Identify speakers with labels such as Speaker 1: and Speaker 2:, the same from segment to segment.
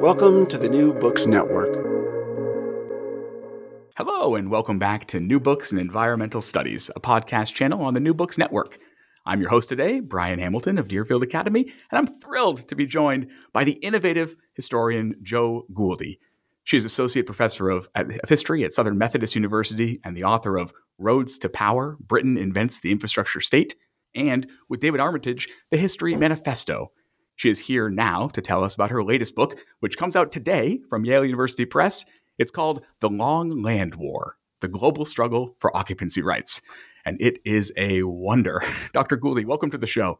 Speaker 1: Welcome to the New Books Network.
Speaker 2: Hello, and welcome back to New Books and Environmental Studies, a podcast channel on the New Books Network. I'm your host today, Brian Hamilton of Deerfield Academy, and I'm thrilled to be joined by the innovative historian Jo Guldi. She is Associate Professor of, of History at Southern Methodist University and the author of Roads to Power Britain Invents the Infrastructure State, and with David Armitage, The History Manifesto she is here now to tell us about her latest book, which comes out today from Yale University Press. It's called The Long Land War The Global Struggle for Occupancy Rights. And it is a wonder. Dr. Guldi, welcome to the show.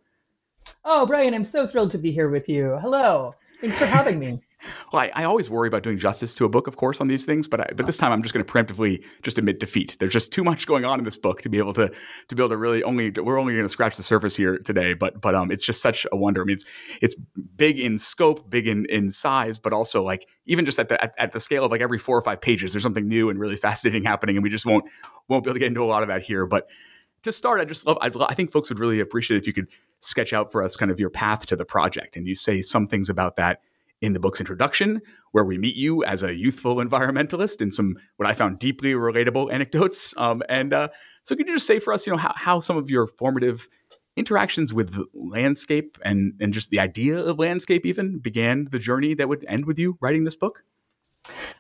Speaker 3: Oh, Brian, I'm so thrilled to be here with you. Hello. Thanks for having me.
Speaker 2: Well, I, I, always worry about doing justice to a book, of course, on these things, but I, but this time I'm just going to preemptively just admit defeat. There's just too much going on in this book to be able to to be able to really only we're only going to scratch the surface here today. But but um, it's just such a wonder. I mean, it's it's big in scope, big in in size, but also like even just at the at, at the scale of like every four or five pages, there's something new and really fascinating happening, and we just won't won't be able to get into a lot of that here. But to start, I just love I'd, I think folks would really appreciate if you could sketch out for us kind of your path to the project, and you say some things about that in the book's introduction, where we meet you as a youthful environmentalist and some what I found deeply relatable anecdotes. Um, and uh, so, could you just say for us, you know, how, how some of your formative interactions with landscape and and just the idea of landscape even began the journey that would end with you writing this book?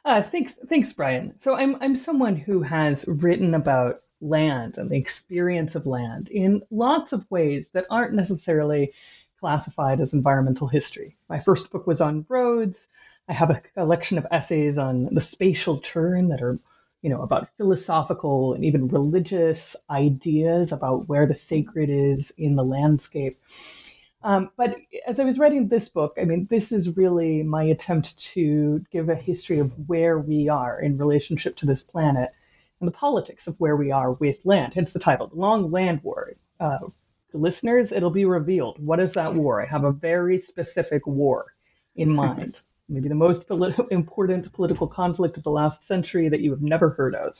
Speaker 3: Uh, thanks, thanks, Brian. So I'm I'm someone who has written about land and the experience of land in lots of ways that aren't necessarily classified as environmental history. My first book was on roads. I have a collection of essays on the spatial turn that are, you know, about philosophical and even religious ideas about where the sacred is in the landscape. Um, but as I was writing this book, I mean, this is really my attempt to give a history of where we are in relationship to this planet and the politics of where we are with land. Hence the title, The Long Land War. Uh, listeners, it'll be revealed. What is that war? I have a very specific war in mind. Maybe the most polit- important political conflict of the last century that you have never heard of.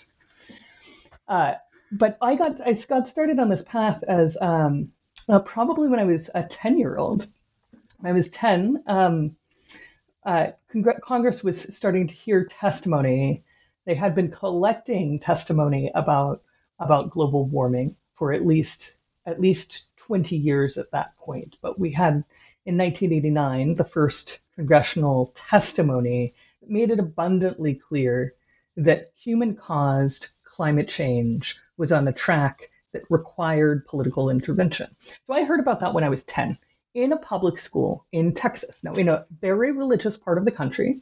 Speaker 3: Uh, but I got I got started on this path as um, uh, probably when I was a ten year old. I was ten, um, uh, Congre- Congress was starting to hear testimony. They had been collecting testimony about about global warming for at least at least 20 years at that point. But we had in 1989 the first congressional testimony that made it abundantly clear that human caused climate change was on a track that required political intervention. So I heard about that when I was 10 in a public school in Texas. Now, in a very religious part of the country,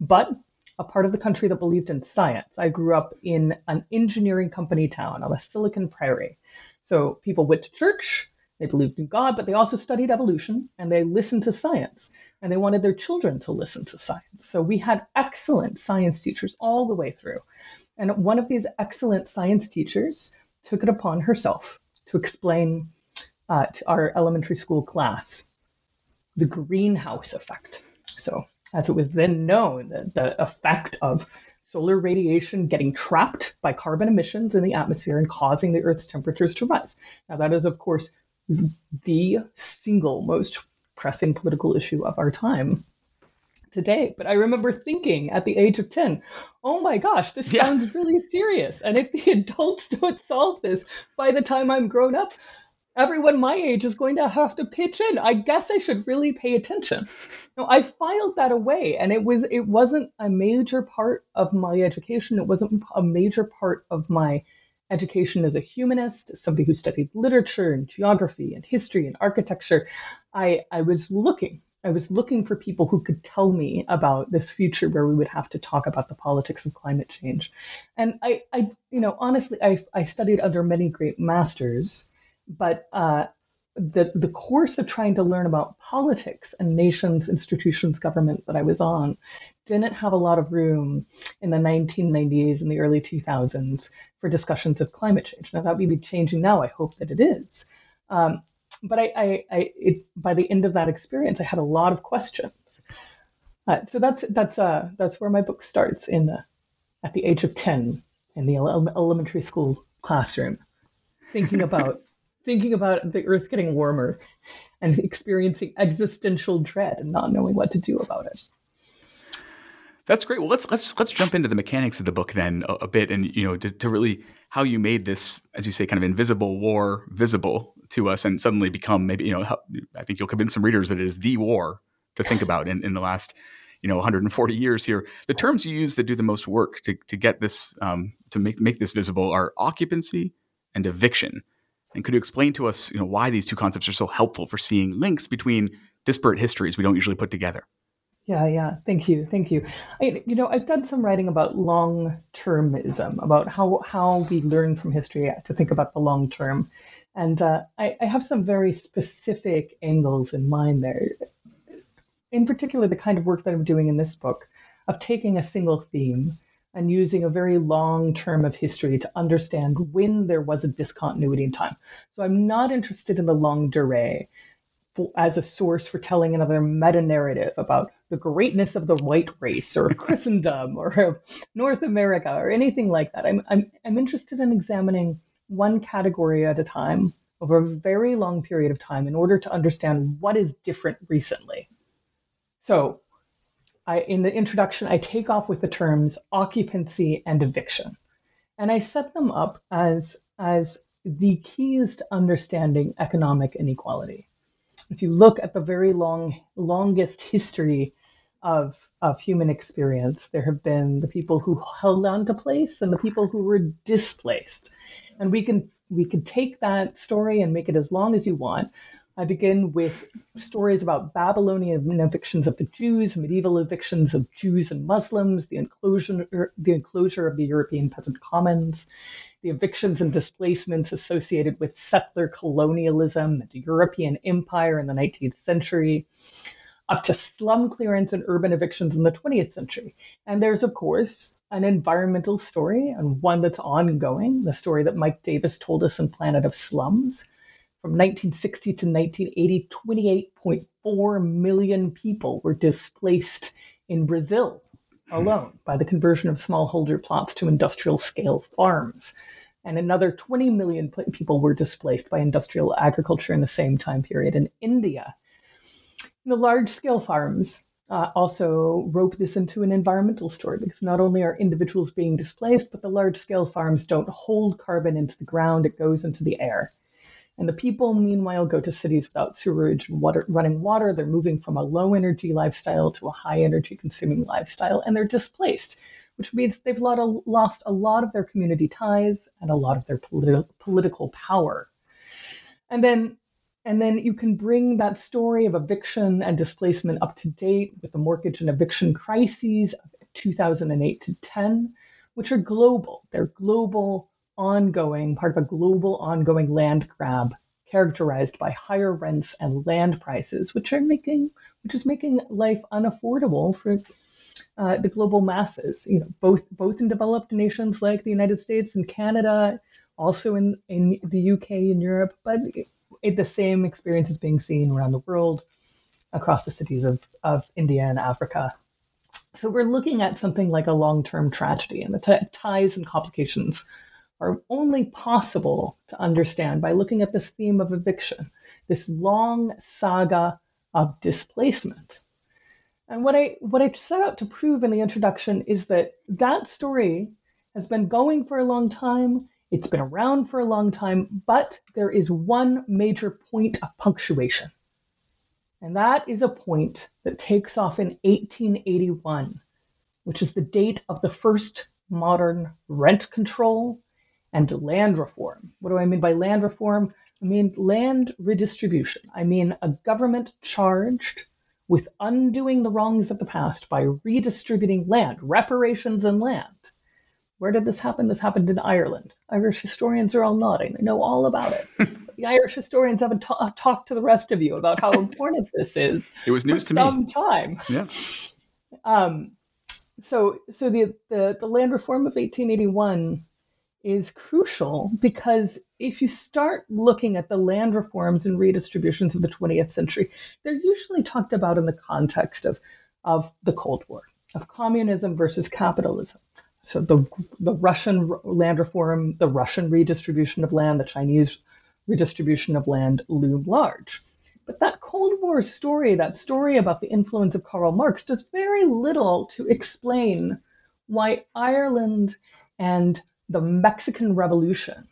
Speaker 3: but a part of the country that believed in science. I grew up in an engineering company town on the Silicon Prairie. So people went to church, they believed in God, but they also studied evolution and they listened to science and they wanted their children to listen to science. So we had excellent science teachers all the way through. And one of these excellent science teachers took it upon herself to explain uh, to our elementary school class the greenhouse effect. So, as it was then known, the, effect of solar radiation getting trapped by carbon emissions in the atmosphere and causing the Earth's temperatures to rise. Now, that is, of course, the single most pressing political issue of our time today. But I remember thinking at the age of 10, oh my gosh, this yeah. sounds really serious. And if the adults don't solve this by the time I'm grown up, everyone my age is going to have to pitch in. I guess I should really pay attention. No, I filed that away, and it was it wasn't a major part of my education. It wasn't a major part of my education as a humanist, somebody who studied literature and geography and history and architecture. I I was looking. I was looking for people who could tell me about this future where we would have to talk about the politics of climate change. And I, I you know, honestly, I, I studied under many great masters but uh, the the course of trying to learn about politics and nations, institutions, government that I was on didn't have a lot of room in the 1990s and the early 2000s for discussions of climate change. Now that may be changing now. I hope that it is. Um, but I, I, I it, by the end of that experience, I had a lot of questions. Uh, so that's that's uh, that's where my book starts in the at the age of 10 in the elementary school classroom, thinking about thinking about the Earth getting warmer and experiencing existential dread and not knowing what to do about it.
Speaker 2: That's great. Well, let's let's let's jump into the mechanics of the book then a, a bit, and you know, to, to, really how you made this, as you say, kind of invisible war visible to us, and suddenly become maybe you know, I think you'll convince some readers that it is the war to think about in, in the last you know 140 years here. The terms you use that do the most work to to get this um, to make make this visible are occupancy and eviction. And could you explain to us, you know, why these two concepts are so helpful for seeing links between disparate histories we don't usually put together?
Speaker 3: Yeah, yeah. Thank you, thank you. I, you know, I've done some writing about long-termism, about how how we learn from history to think about the long term, and uh, I, I have some very specific angles in mind there. In particular, the kind of work that I'm doing in this book of taking a single theme and using a very long term of history to understand when there was a discontinuity in time. So I'm not interested in the longue durée as a source for telling another meta narrative about the greatness of the white race or Christendom or North America or anything like that. I'm, I'm, I'm interested in examining one category at a time over a very long period of time in order to understand what is different recently. So I, in the introduction, I take off with the terms occupancy and eviction. And I set them up as, as the keys to understanding economic inequality. If you look at the very long, longest history of, of human experience, there have been the people who held on to place and the people who were displaced. And we can we can take that story and make it as long as you want, I begin with stories about Babylonian evictions of the Jews, medieval evictions of Jews and Muslims, the enclosure, the enclosure of the European peasant commons, the evictions and displacements associated with settler colonialism, and the European empire in the 19th century, up to slum clearance and urban evictions in the 20th century. And there's, of course, an environmental story and one that's ongoing, the story that Mike Davis told us in Planet of Slums from 1960 to 1980, 28.4 million people were displaced in Brazil alone by the conversion of smallholder plots to industrial scale farms. And another 20 million people were displaced by industrial agriculture in the same time period in India. The large scale farms uh, also rope this into an environmental story because not only are individuals being displaced, but the large scale farms don't hold carbon into the ground, it goes into the air. And the people, meanwhile, go to cities without sewerage and water, running water. They're moving from a low energy lifestyle to a high energy consuming lifestyle, and they're displaced, which means they've lost a lot of their community ties and a lot of their politi- political power. And then and then you can bring that story of eviction and displacement up to date with the mortgage and eviction crises of 2008 to 10, which are global. They're global ongoing, part of a global ongoing land grab characterized by higher rents and land prices, which are making which is making life unaffordable for uh, the global masses. You know, both both in developed nations like the United States and Canada, also in in the UK and Europe, but it, the same experience is being seen around the world, across the cities of of India and Africa. So we're looking at something like a long-term tragedy, and the t- ties and complications are only possible to understand by looking at this theme of eviction, this long saga of displacement. And what I what I set out to prove in the introduction is that that story has been going for a long time. It's been around for a long time, but there is one major point of punctuation. And that is a point that takes off in 1881, which is the date of the first modern rent control and land reform. What do I mean by land reform? I mean land redistribution. I mean a government charged with undoing the wrongs of the past by redistributing land, reparations and land. Where did this happen? This happened in Ireland. Irish historians are all nodding. They know all about it. the Irish historians haven't ta- talked to the rest of you about how important this is.
Speaker 2: It was news to
Speaker 3: some
Speaker 2: me.
Speaker 3: time.
Speaker 2: Yeah.
Speaker 3: Um, so, so the, the the land reform of 1881 is crucial because if you start looking at the land reforms and redistributions of the 20th century, they're usually talked about in the context of, of the Cold War, of communism versus capitalism. So the, the Russian land reform, the Russian redistribution of land, the Chinese redistribution of land loom large. But that Cold War story, that story about the influence of Karl Marx, does very little to explain why Ireland and the Mexican Revolution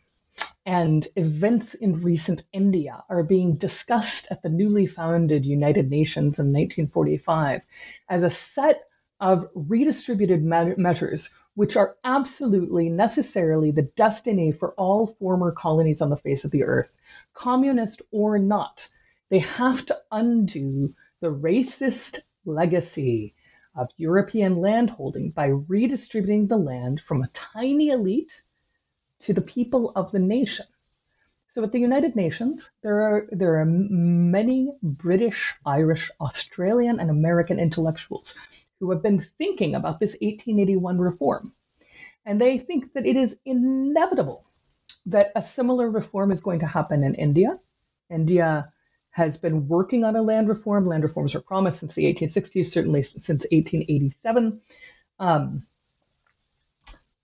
Speaker 3: and events in recent India are being discussed at the newly founded United Nations in 1945 as a set of redistributed measures which are absolutely necessarily the destiny for all former colonies on the face of the earth, communist or not. They have to undo the racist legacy of European landholding by redistributing the land from a tiny elite to the people of the nation. So at the United Nations, there are there are many British, Irish, Australian, and American intellectuals who have been thinking about this 1881 reform. And they think that it is inevitable that a similar reform is going to happen in India. India has been working on a land reform. Land reforms were promised since the 1860s, certainly since 1887. Um,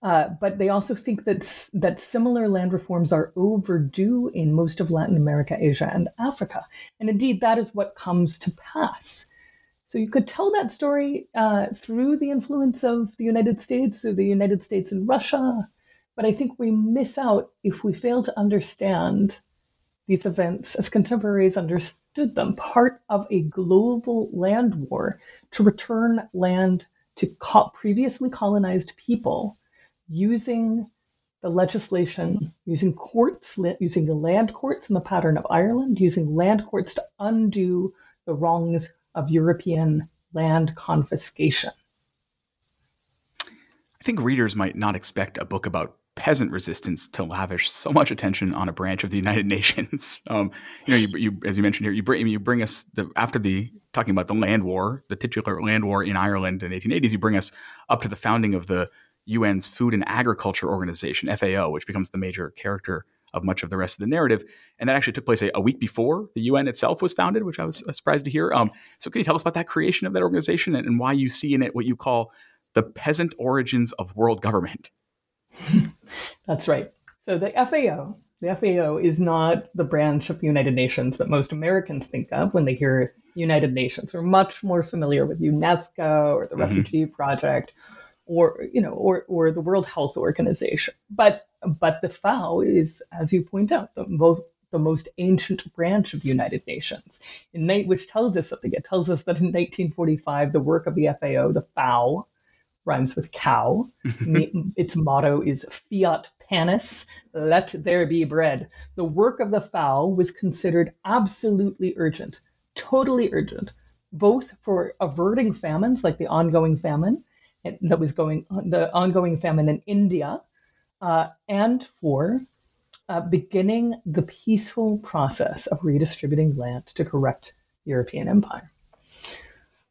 Speaker 3: uh, but they also think that that similar land reforms are overdue in most of Latin America, Asia, and Africa. And indeed, that is what comes to pass. So you could tell that story uh, through the influence of the United States, through the United States and Russia. But I think we miss out if we fail to understand these events as contemporaries understood them, part of a global land war to return land to co- previously colonized people using the legislation, using courts, using the land courts in the pattern of Ireland, using land courts to undo the wrongs of European land confiscation.
Speaker 2: I think readers might not expect a book about peasant resistance to lavish so much attention on a branch of the United Nations. Um, you know, you, you, as you mentioned here, you bring you bring us the, after the talking about the land war, the titular land war in Ireland in the 1880s. You bring us up to the founding of the UN's Food and Agriculture Organization (FAO), which becomes the major character of much of the rest of the narrative. And that actually took place a, a week before the UN itself was founded, which I was uh, surprised to hear. Um, so, can you tell us about that creation of that organization and, and why you see in it what you call the peasant origins of world government?
Speaker 3: That's right. So the FAO, the FAO is not the branch of the United Nations that most Americans think of when they hear United Nations. We're much more familiar with UNESCO or the mm-hmm. Refugee Project or you know or or the World Health Organization. But but the FAO is, as you point out, the most the most ancient branch of the United Nations, in, which tells us something. It tells us that in 1945, the work of the FAO, the FAO, rhymes with cow. its motto is Fiat Panis, let there be bread. The work of the FAO was considered absolutely urgent, totally urgent, both for averting famines like the ongoing famine that was going, on the ongoing famine in India, uh, and for uh, beginning the peaceful process of redistributing land to correct European empire.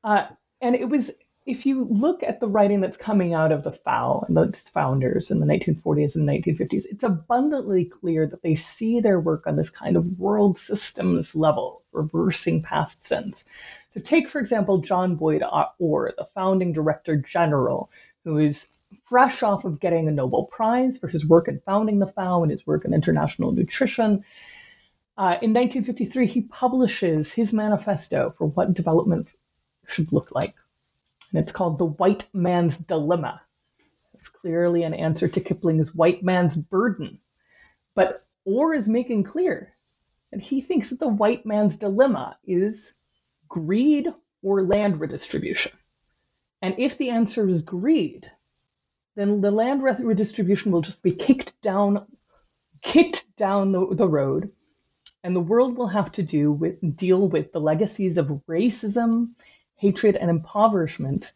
Speaker 3: Uh, and it was if you look at the writing that's coming out of the FAO and the founders in the 1940s and 1950s, it's abundantly clear that they see their work on this kind of world systems level, reversing past sense. So, take, for example, John Boyd Orr, the founding director general, who is fresh off of getting a Nobel Prize for his work in founding the FAO and his work in international nutrition. Uh, in 1953, he publishes his manifesto for what development should look like and it's called The White Man's Dilemma. It's clearly an answer to Kipling's White Man's Burden. But Orr is making clear that he thinks that the white man's dilemma is greed or land redistribution. And if the answer is greed, then the land redistribution will just be kicked down, kicked down the, the road, and the world will have to do with deal with the legacies of racism, hatred, and impoverishment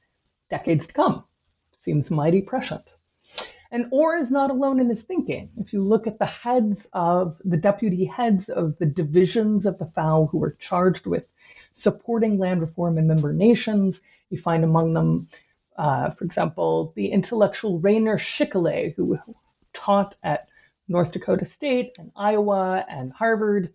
Speaker 3: decades to come. Seems mighty prescient. And Orr is not alone in his thinking. If you look at the heads of the deputy heads of the divisions of the FAO who were charged with supporting land reform in member nations, you find among them, uh, for example, the intellectual Rainer Schickele, who taught at North Dakota State and Iowa and Harvard.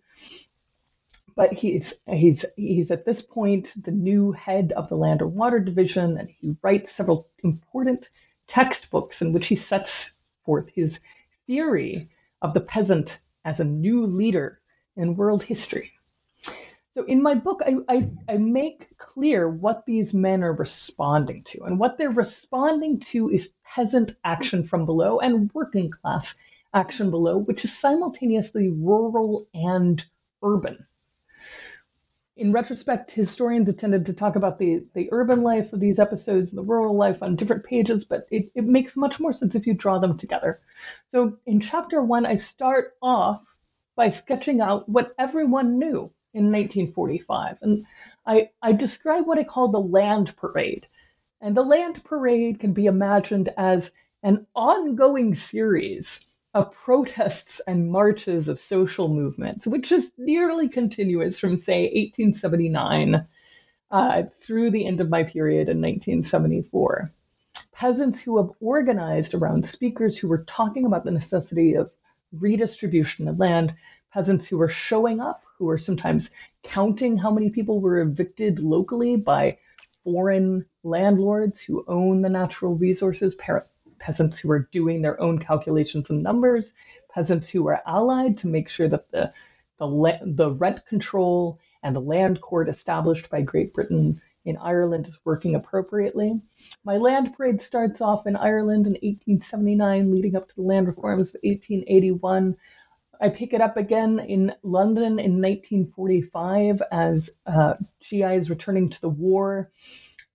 Speaker 3: But he's he's he's at this point the new head of the Land and Water Division, and he writes several important textbooks in which he sets forth his theory of the peasant as a new leader in world history. So in my book, I, I, I, make clear what these men are responding to. And what they're responding to is peasant action from below and working class action below, which is simultaneously rural and urban in retrospect, historians tended to talk about the, the urban life of these episodes and the rural life on different pages, but it, it makes much more sense if you draw them together. So in chapter one, I start off by sketching out what everyone knew in 1945. And I, I describe what I call the land parade. And the land parade can be imagined as an ongoing series of protests and marches of social movements, which is nearly continuous from, say, 1879 uh, through the end of my period in 1974. Peasants who have organized around speakers who were talking about the necessity of redistribution of land, peasants who were showing up, who were sometimes counting how many people were evicted locally by foreign landlords who own the natural resources, peasants who are doing their own calculations and numbers, peasants who are allied to make sure that the the, the rent control and the land court established by Great Britain in Ireland is working appropriately. My land parade starts off in Ireland in 1879, leading up to the land reforms of 1881. I pick it up again in London in 1945 as uh, GIs returning to the war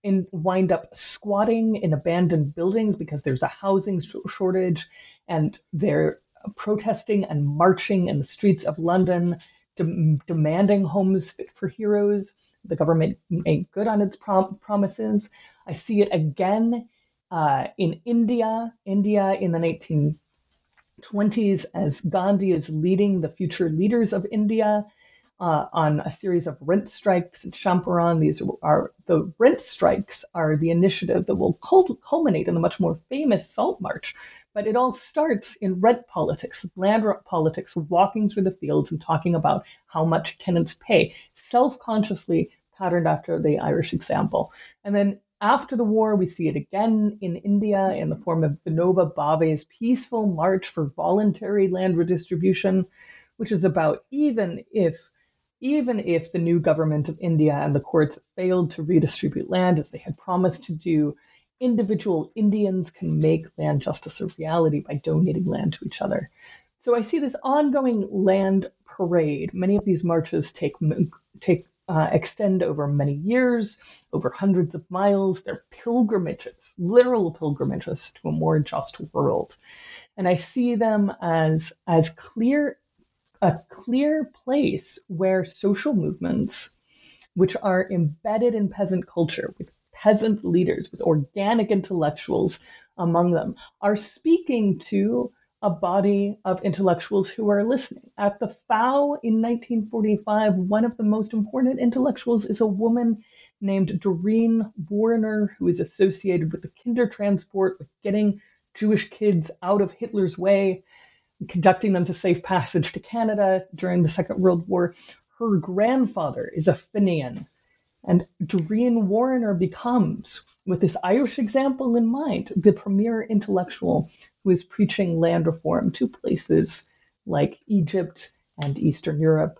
Speaker 3: and wind up squatting in abandoned buildings because there's a housing shortage and they're protesting and marching in the streets of London, de- demanding homes fit for heroes. The government made good on its prom- promises. I see it again uh, in India, India in the 1920s, as Gandhi is leading the future leaders of India uh, on a series of rent strikes in Champaran. These are the rent strikes are the initiative that will culminate in the much more famous Salt March. But it all starts in rent politics, land politics, walking through the fields and talking about how much tenants pay, self-consciously patterned after the Irish example. And then after the war, we see it again in India in the form of Vinoba Bhave's peaceful march for voluntary land redistribution, which is about even if even if the new government of India and the courts failed to redistribute land as they had promised to do, individual Indians can make land justice a reality by donating land to each other. So I see this ongoing land parade. Many of these marches take take uh, extend over many years, over hundreds of miles. They're pilgrimages, literal pilgrimages to a more just world. And I see them as as clear a clear place where social movements, which are embedded in peasant culture, with peasant leaders, with organic intellectuals among them, are speaking to a body of intellectuals who are listening. At the FAO in 1945, one of the most important intellectuals is a woman named Doreen Warriner, who is associated with the Kindertransport, with getting Jewish kids out of Hitler's way conducting them to safe passage to Canada during the Second World War. Her grandfather is a Fenian. And Doreen Warriner becomes, with this Irish example in mind, the premier intellectual who is preaching land reform to places like Egypt and Eastern Europe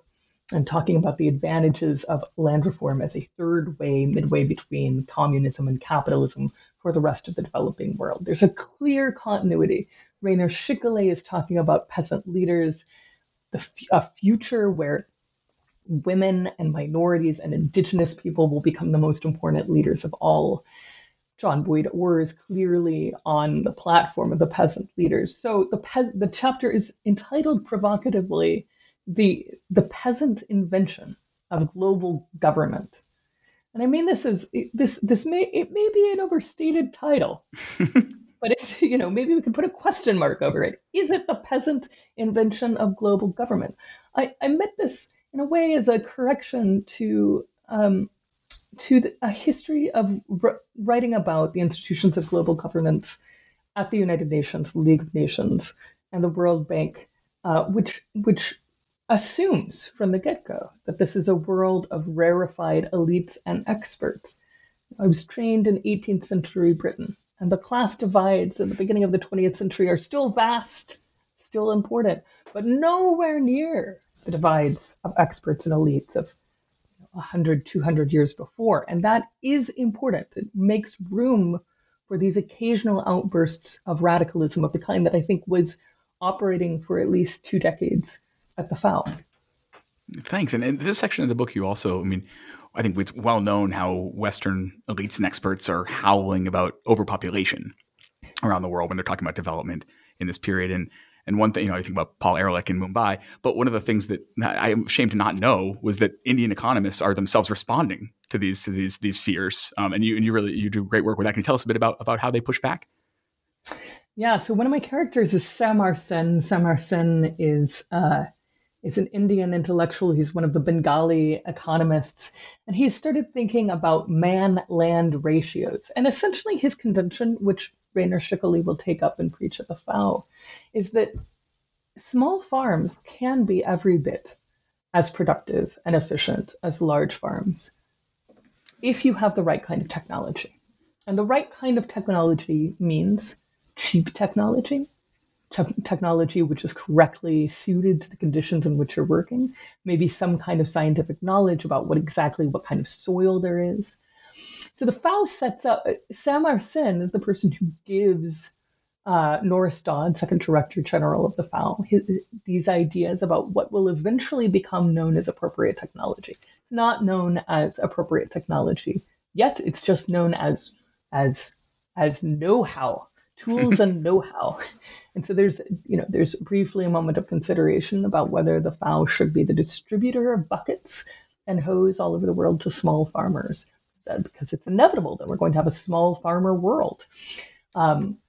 Speaker 3: and talking about the advantages of land reform as a third way, midway between communism and capitalism for the rest of the developing world. There's a clear continuity Rainer Schickele is talking about peasant leaders, the a future where women and minorities and indigenous people will become the most important leaders of all. John Boyd Orr is clearly on the platform of the peasant leaders. So the pe- the chapter is entitled provocatively the the peasant invention of global government. And I mean this is this this may it may be an overstated title. but it's you know maybe we can put a question mark over it. Is it the peasant invention of global government? I, I meant this in a way as a correction to um, to the, a history of r- writing about the institutions of global governance at the United Nations, League of Nations, and the World Bank, uh, which which assumes from the get-go that this is a world of rarefied elites and experts. I was trained in 18th century Britain, and the class divides in the beginning of the 20th century are still vast, still important, but nowhere near the divides of experts and elites of 100, 200 years before. And that is important. It makes room for these occasional outbursts of radicalism of the kind that I think was operating for at least two decades at the FAO.
Speaker 2: Thanks. And in this section of the book, you also, I mean, I think it's well known how Western elites and experts are howling about overpopulation around the world when they're talking about development in this period. And and one thing, you know, I think about Paul Ehrlich in Mumbai, but one of the things that I am ashamed to not know was that Indian economists are themselves responding to these to these these fears. Um, and you and you really you do great work with that. Can you tell us a bit about about how they push back?
Speaker 3: Yeah. So one of my characters is Samar Sen. Samar Sen is uh, is an Indian intellectual. He's one of the Bengali economists, and he started thinking about man-land ratios. And essentially, his contention, which Rainer Schickele will take up and preach at the FAO, is that small farms can be every bit as productive and efficient as large farms if you have the right kind of technology. And the right kind of technology means cheap technology, te- technology which is correctly suited to the conditions in which you're working, maybe some kind of scientific knowledge about what exactly what kind of soil there is. So the FAO sets up, Samar Sen is the person who gives uh, Norris Dodd, second director general of the FAO, his, these ideas about what will eventually become known as appropriate technology. It's not known as appropriate technology yet. It's just known as as as know-how tools and know-how. And so there's, you know, there's briefly a moment of consideration about whether the FAO should be the distributor of buckets and hose all over the world to small farmers, because it's inevitable that we're going to have a small farmer world. Um,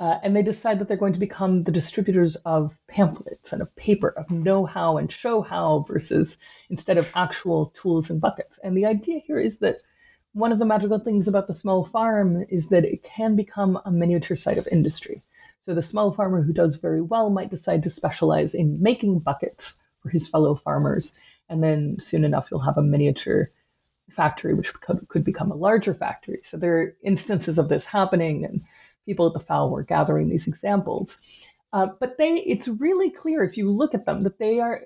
Speaker 3: uh, and they decide that they're going to become the distributors of pamphlets and of paper, of know-how and show-how versus instead of actual tools and buckets. And the idea here is that one of the magical things about the small farm is that it can become a miniature site of industry. So the small farmer who does very well might decide to specialize in making buckets for his fellow farmers. And then soon enough, you'll have a miniature factory, which could, become a larger factory. So there are instances of this happening, and people at the FAO were gathering these examples. Uh, but they, it's really clear if you look at them that they are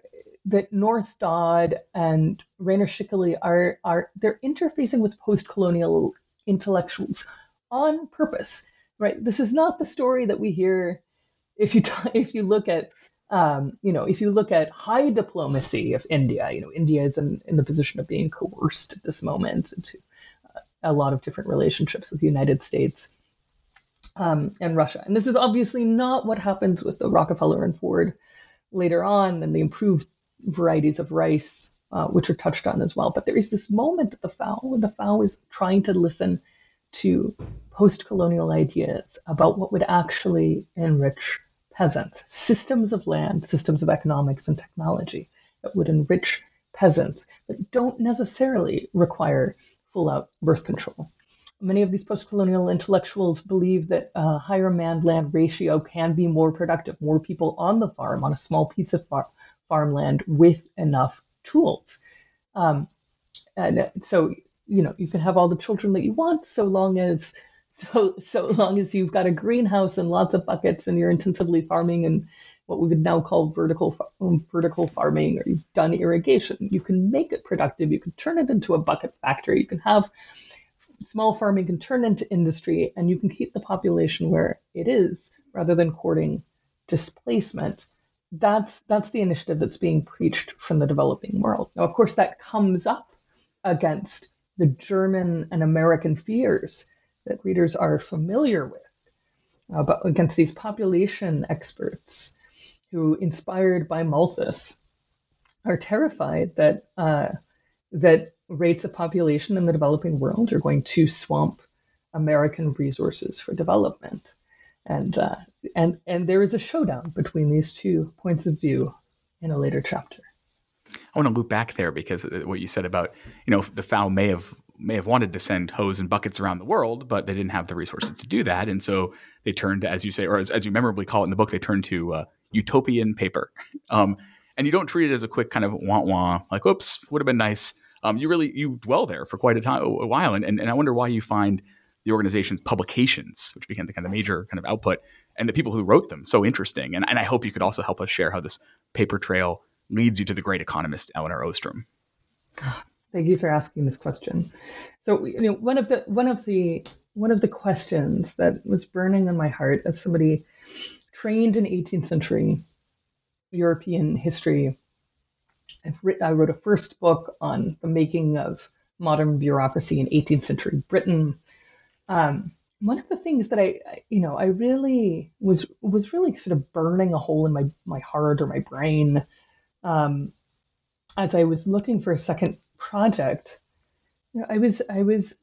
Speaker 3: that Norris Dodd and Rainer Schickele are are they're interfacing with post-colonial intellectuals on purpose, right? This is not the story that we hear if you t- if you look at um, you know if you look at high diplomacy of India. You know, India is in, in the position of being coerced at this moment into uh, a lot of different relationships with the United States. Um, and Russia. And this is obviously not what happens with the Rockefeller and Ford later on and the improved varieties of rice, uh, which are touched on as well. But there is this moment at the FAO when the FAO is trying to listen to post colonial ideas about what would actually enrich peasants, systems of land, systems of economics and technology that would enrich peasants, but don't necessarily require full out birth control. Many of these post colonial intellectuals believe that a higher man land ratio can be more productive, more people on the farm, on a small piece of farm, farmland with enough tools. Um, and so, you know, you can have all the children that you want so long as so so long as you've got a greenhouse and lots of buckets and you're intensively farming and what we would now call vertical um, vertical farming or you've done irrigation you can make it productive. You can turn it into a bucket factory. You can have small farming can turn into industry and you can keep the population where it is rather than courting displacement, that's that's the initiative that's being preached from the developing world. Now, of course, that comes up against the German and American fears that readers are familiar with, uh, but against these population experts who, inspired by Malthus, are terrified that uh, that rates of population in the developing world are going to swamp American resources for development, and uh, and and there is a showdown between these two points of view in a later chapter.
Speaker 2: I want to loop back there because what you said about you know the FAO may have may have wanted to send hose and buckets around the world, but they didn't have the resources to do that, and so they turned, as you say, or as, as you memorably call it in the book, they turned to uh, utopian paper. Um, and you don't treat it as a quick kind of wah wah, like oops, would have been nice. Um, you really you dwell there for quite a time, a while, and, and and I wonder why you find the organization's publications, which became the kind of major kind of output, and the people who wrote them so interesting. And, and I hope you could also help us share how this paper trail leads you to the great economist Elinor Ostrom.
Speaker 3: Thank you for asking this question. So, you know, one of the one of the one of the questions that was burning in my heart as somebody trained in 18th century European history, Written, I wrote a first book on the making of modern bureaucracy in 18th century Britain. Um, one of the things that I, you know, I really was was really sort of burning a hole in my my heart or my brain um, as I was looking for a second project, you know, I was I was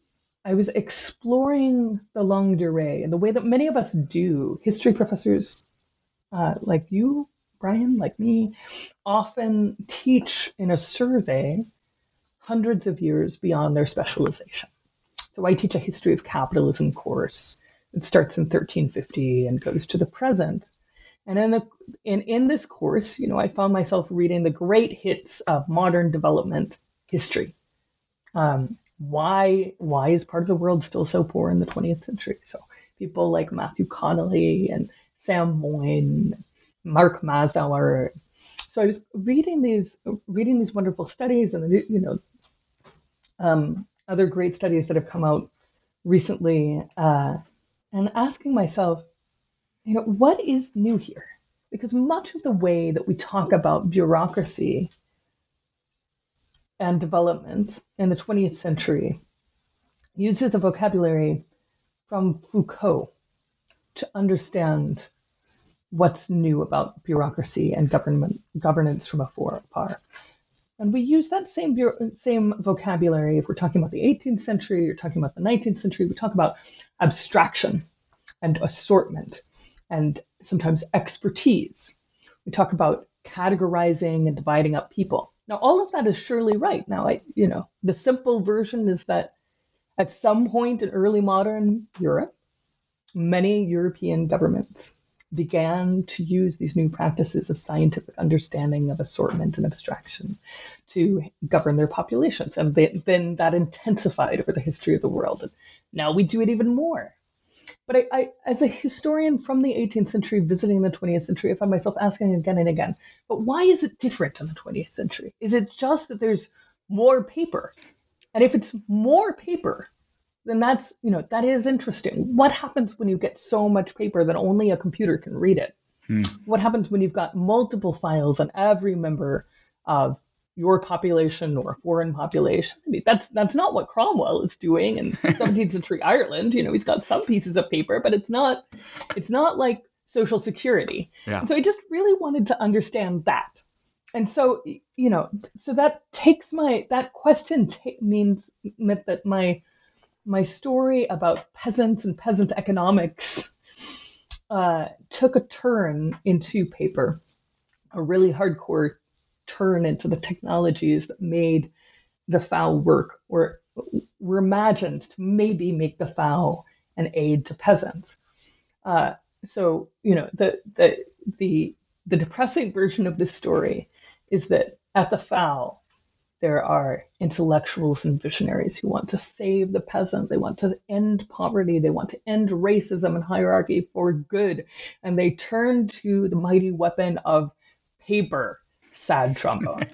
Speaker 3: I was exploring the longue durée and the way that many of us do. History professors uh, like you, Brian, like me, often teach in a survey hundreds of years beyond their specialization. So I teach a history of capitalism course. It starts in 1350 and goes to the present. And in the in, in this course, you know, I found myself reading the great hits of modern development history. Um, why why is part of the world still so poor in the 20th century? So people like Matthew Connelly and Sam Moyn, Mark Mazower. So I was reading these reading these wonderful studies and you know um, other great studies that have come out recently, uh, and asking myself, you know, what is new here? Because much of the way that we talk about bureaucracy and development in the 20th century uses a vocabulary from Foucault to understand what's new about bureaucracy and government governance from afar. And we use that same same vocabulary if we're talking about the 18th century, you're talking about the 19th century. We talk about abstraction and assortment and sometimes expertise. We talk about categorizing and dividing up people. Now, all of that is surely right. Now, I, you know, the simple version is that at some point in early modern Europe, many European governments began to use these new practices of scientific understanding of assortment and abstraction to govern their populations. And they, then that intensified over the history of the world. And now we do it even more. But I, I, as a historian from the 18th century visiting the 20th century, I find myself asking again and again, but why is it different in the 20th century? Is it just that there's more paper? And if it's more paper, then that's, you know, that is interesting. What happens when you get so much paper that only a computer can read it? Hmm. What happens when you've got multiple files on every member of your population or foreign population. I mean, that's that's not what Cromwell is doing in 17th century Ireland. You know, he's got some pieces of paper, but it's not it's not like social security. Yeah. So I just really wanted to understand that. And so, you know, so that takes my that question t- means meant that my my story about peasants and peasant economics uh, took a turn into paper, a really hardcore turn into the technologies that made the FAO work or were imagined to maybe make the FAO an aid to peasants. Uh, so you know the the the the depressing version of this story is that at the FAO there are intellectuals and visionaries who want to save the peasant. They want to end poverty. They want to end racism and hierarchy for good. And they turn to the mighty weapon of paper sad trombone.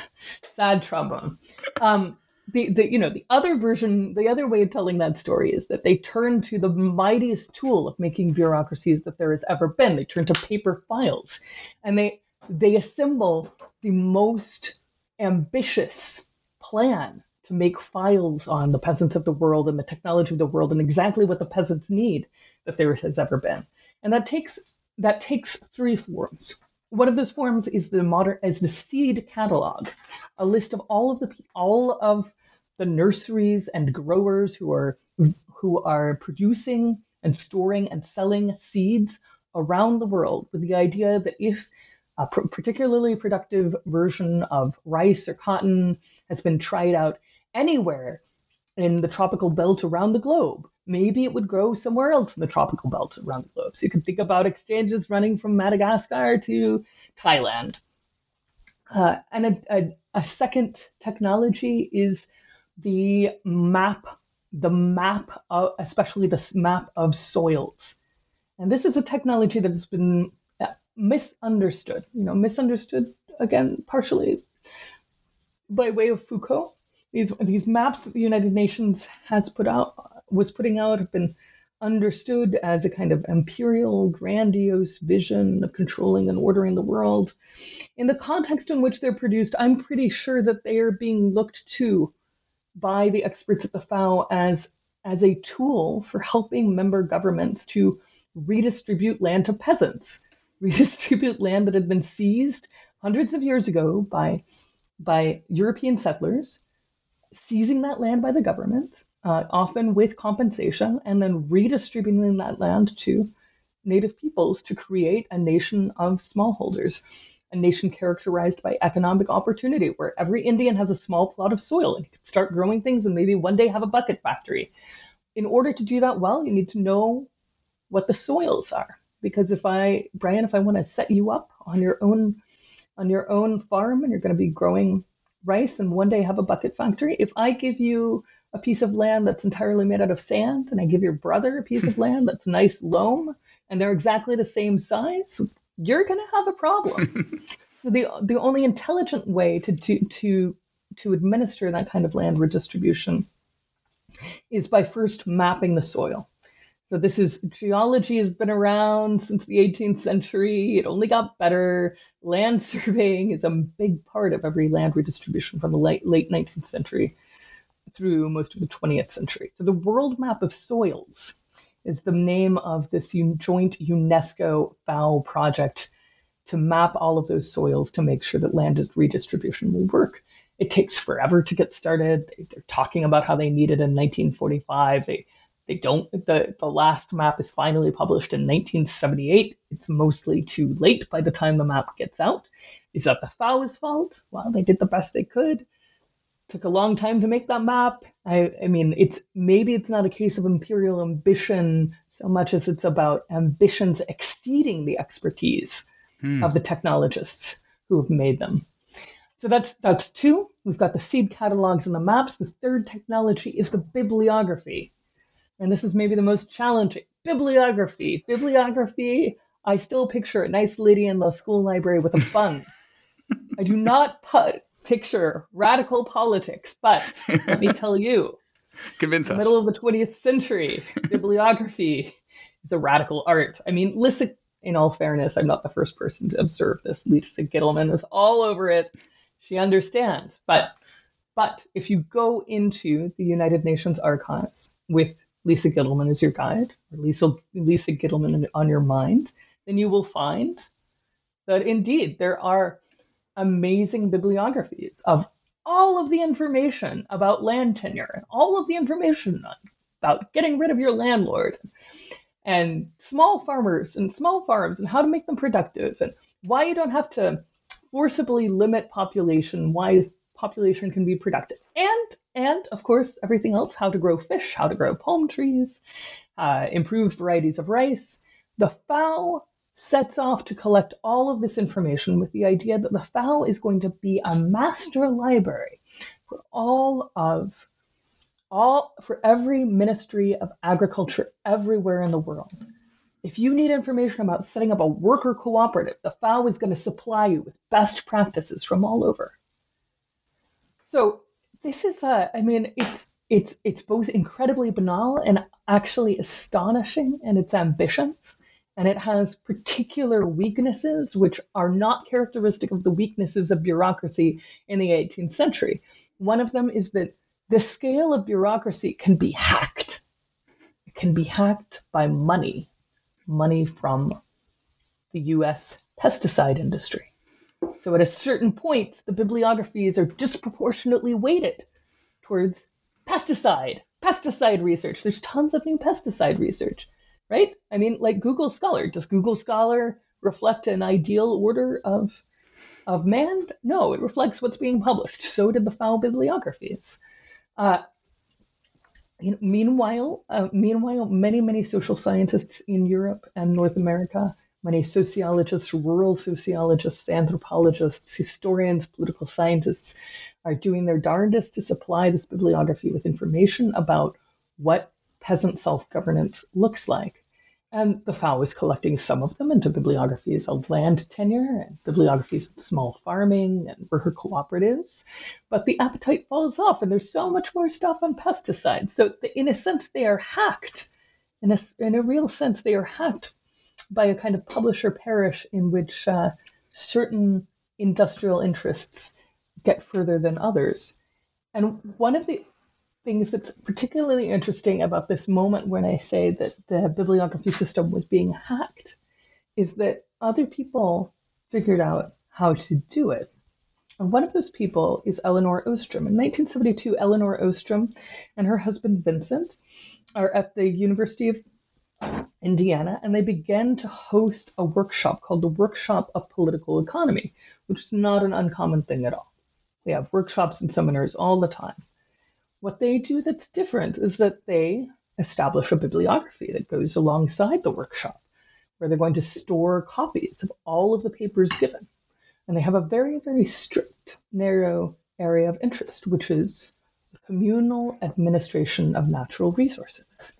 Speaker 3: sad trombone. Um, the, the you know the other version the other way of telling that story is that they turn to the mightiest tool of making bureaucracies that there has ever been they turn to paper files and they they assemble the most ambitious plan to make files on the peasants of the world and the technology of the world and exactly what the peasants need that there has ever been. And that takes that takes three forms. One of those forms is the modern is the seed catalog, a list of all of the all of the nurseries and growers who are who are producing and storing and selling seeds around the world with the idea that if a particularly productive version of rice or cotton has been tried out anywhere in the tropical belt around the globe, maybe it would grow somewhere else in the tropical belt around the globe. So you can think about exchanges running from Madagascar to Thailand. Uh, and a, a, a, second technology is the map, the map, of, especially the map of soils. And this is a technology that has been misunderstood, you know, misunderstood again, partially by way of Foucault. These, these maps that the United Nations has put out was putting out have been understood as a kind of imperial, grandiose vision of controlling and ordering the world. In the context in which they're produced, I'm pretty sure that they are being looked to by the experts at the FAO as, as a tool for helping member governments to redistribute land to peasants, redistribute land that had been seized hundreds of years ago by, by European settlers, seizing that land by the government uh, often with compensation, and then redistributing that land to native peoples to create a nation of smallholders, a nation characterized by economic opportunity, where every Indian has a small plot of soil and can start growing things and maybe one day have a bucket factory. In order to do that well, you need to know what the soils are. Because if I, Brian, if I want to set you up on your own on your own farm and you're going to be growing rice and one day have a bucket factory, if I give you a piece of land that's entirely made out of sand and I give your brother a piece of land that's nice loam and they're exactly the same size, you're going to have a problem. so the the only intelligent way to, to to to administer that kind of land redistribution is by first mapping the soil. So this is geology has been around since the 18th century. It only got better. Land surveying is a big part of every land redistribution from the late late 19th century through most of the 20th century. So the World Map of Soils is the name of this joint UNESCO FAO project to map all of those soils to make sure that land redistribution will work. It takes forever to get started. They're talking about how they need it in 1945. They they don't the, the last map is finally published in 1978. It's mostly too late by the time the map gets out. Is that the FAO's fault? Well, they did the best they could took a long time to make that map. I, I mean, it's maybe it's not a case of imperial ambition so much as it's about ambitions exceeding the expertise hmm. of the technologists who have made them. So that's that's two. We've got the seed catalogs and the maps. The third technology is the bibliography. And this is maybe the most challenging. Bibliography. Bibliography. I still picture a nice lady in the school library with a bun. I do not put picture radical politics, but let me tell you,
Speaker 2: convince us.
Speaker 3: Middle of the 20th century, bibliography is a radical art. I mean, listen. In all fairness, I'm not the first person to observe this. Lisa Gitelman is all over it. She understands, but but if you go into the United Nations archives with Lisa Gitelman as your guide, or Lisa Lisa Gitelman on your mind, then you will find that indeed there are amazing bibliographies of all of the information about land tenure and all of the information about getting rid of your landlord and small farmers and small farms and how to make them productive and why you don't have to forcibly limit population, why population can be productive. And and of course everything else, how to grow fish, how to grow palm trees, uh, improved varieties of rice. The FAO sets off to collect all of this information with the idea that the FAO is going to be a master library for all of all for every ministry of agriculture everywhere in the world. If you need information about setting up a worker cooperative, the FAO is going to supply you with best practices from all over. So this is a, I mean, it's it's it's both incredibly banal and actually astonishing in its ambitions. And it has particular weaknesses which are not characteristic of the weaknesses of bureaucracy in the 18th century. One of them is that the scale of bureaucracy can be hacked. It can be hacked by money, money from the US pesticide industry. So at a certain point, the bibliographies are disproportionately weighted towards pesticide, pesticide research. There's tons of new pesticide research, right? I mean, like Google Scholar. Does Google Scholar reflect an ideal order of of man? No, it reflects what's being published. So did the FAO bibliographies. Uh, meanwhile, uh, meanwhile, many many social scientists in Europe and North America Many sociologists, rural sociologists, anthropologists, historians, political scientists are doing their darndest to supply this bibliography with information about what peasant self governance looks like. And the FAO is collecting some of them into bibliographies of land tenure and bibliographies of small farming and worker cooperatives. But the appetite falls off, and there's so much more stuff on pesticides. So, in a sense, they are hacked. In a, in a real sense, they are hacked by a kind of publish or perish in which uh, certain industrial interests get further than others. And one of the things that's particularly interesting about this moment when I say that the bibliography system was being hacked is that other people figured out how to do it. And one of those people is Elinor Ostrom. In 1972, Elinor Ostrom and her husband Vincent are at the University of Indiana, and they began to host a workshop called the Workshop of Political Economy, which is not an uncommon thing at all. They have workshops and seminars all the time. What they do that's different is that they establish a bibliography that goes alongside the workshop, where they're going to store copies of all of the papers given. And they have a very, very strict, narrow area of interest, which is communal administration of natural resources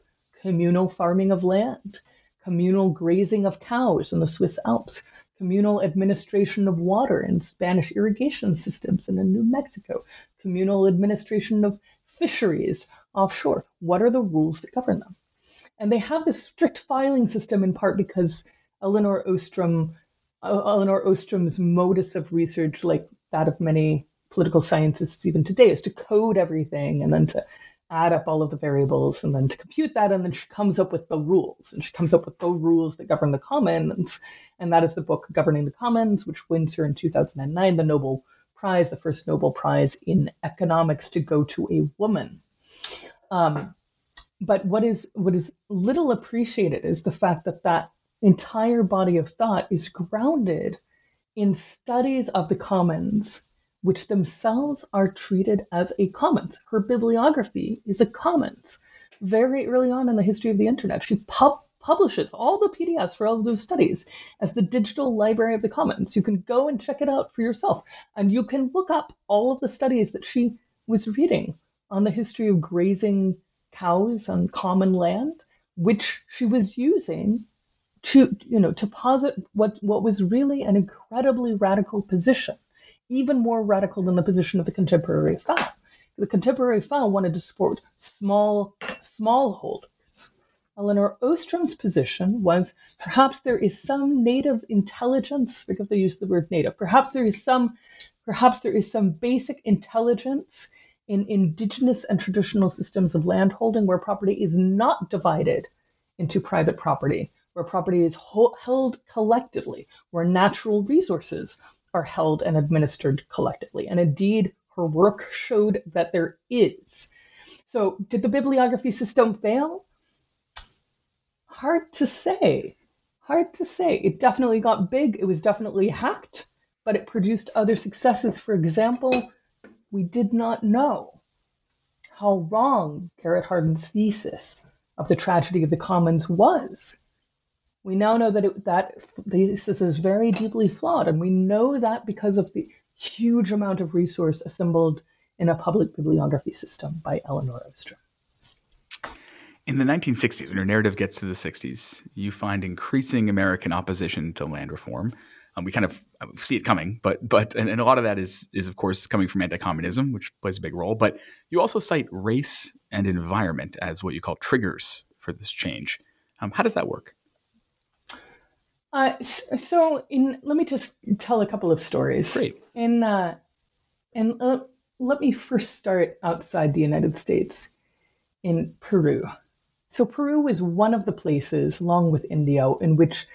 Speaker 3: communal farming of land, communal grazing of cows in the Swiss Alps, communal administration of water in Spanish irrigation systems and in New Mexico, communal administration of fisheries offshore. What are the rules that govern them? And they have this strict filing system in part because Elinor Ostrom, uh, Elinor Ostrom's modus of research, like that of many political scientists even today, is to code everything and then to add up all of the variables and then to compute that and then she comes up with the rules and she comes up with the rules that govern the commons and that is the book governing the commons which wins her in 2009 the nobel prize the first nobel prize in economics to go to a woman. Um, but what is what is little appreciated is the fact that that entire body of thought is grounded in studies of the commons which themselves are treated as a commons. Her bibliography is a commons. Very early on in the history of the internet, she pub- publishes all the PDFs for all of those studies as the digital library of the commons. You can go and check it out for yourself, and you can look up all of the studies that she was reading on the history of grazing cows on common land, which she was using to, you know, to posit what, what was really an incredibly radical position even more radical than the position of the contemporary FAO. The contemporary FAO wanted to support small smallholders. Elinor Ostrom's position was perhaps there is some native intelligence, because they use the word native, perhaps there is some perhaps there is some basic intelligence in indigenous and traditional systems of landholding where property is not divided into private property, where property is held collectively, where natural resources are held and administered collectively. And indeed, her work showed that there is. So, did the bibliography system fail? Hard to say. Hard to say. It definitely got big, it was definitely hacked, but it produced other successes. For example, we did not know how wrong Garrett Hardin's thesis of the tragedy of the commons was. We now know that it, that thesis is very deeply flawed, and we know that because of the huge amount of resource assembled in a public bibliography system by Elinor Ostrom.
Speaker 2: In the 1960s, when your narrative gets to the 60s, you find increasing American opposition to land reform. Um, we kind of see it coming, but but and, and, a lot of that is is of course coming from anti-communism, which plays a big role. But you also cite race and environment as what you call triggers for this change. Um, how does that work?
Speaker 3: Uh, so, in let me just tell a couple of stories.
Speaker 2: Great.
Speaker 3: In uh, and uh, let me first start outside the United States, in Peru. So Peru is one of the places, along with India, in which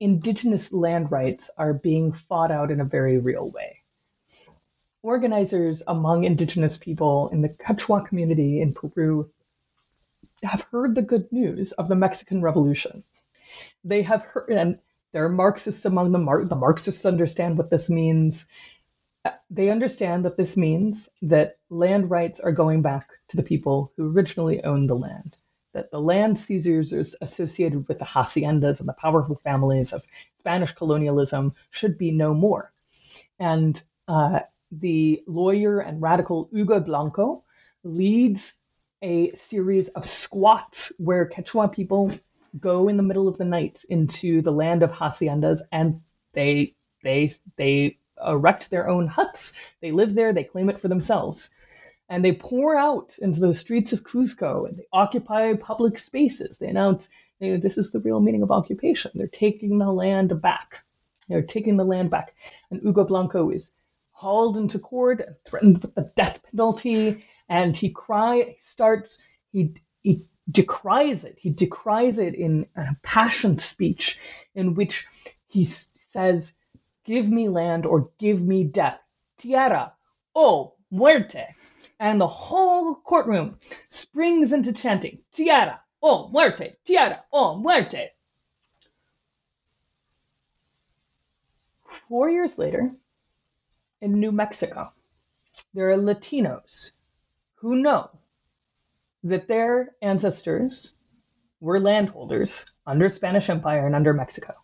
Speaker 3: indigenous land rights are being fought out in a very real way. Organizers among indigenous people in the Quechua community in Peru have heard the good news of the Mexican Revolution. They have heard, and there are Marxists among them. The Marxists understand what this means. They understand that this means that land rights are going back to the people who originally owned the land that the land seizures associated with the haciendas and the powerful families of Spanish colonialism should be no more. And uh, the lawyer and radical Hugo Blanco leads a series of squats where Quechua people go in the middle of the night into the land of haciendas and they they they erect their own huts. They live there, they claim it for themselves and they pour out into the streets of Cuzco and they occupy public spaces. They announce you know, this is the real meaning of occupation. They're taking the land back. They're taking the land back. And Hugo Blanco is hauled into court and threatened with the death penalty. And he cry starts, he, he decries it. He decries it in a passionate speech in which he says, Give me land or give me death. Tierra o oh, muerte and the whole courtroom springs into chanting, Tierra, o oh, muerte, tierra, o oh, muerte. Four years later, in New Mexico, there are Latinos who know that their ancestors were landholders under Spanish Empire and under Mexico,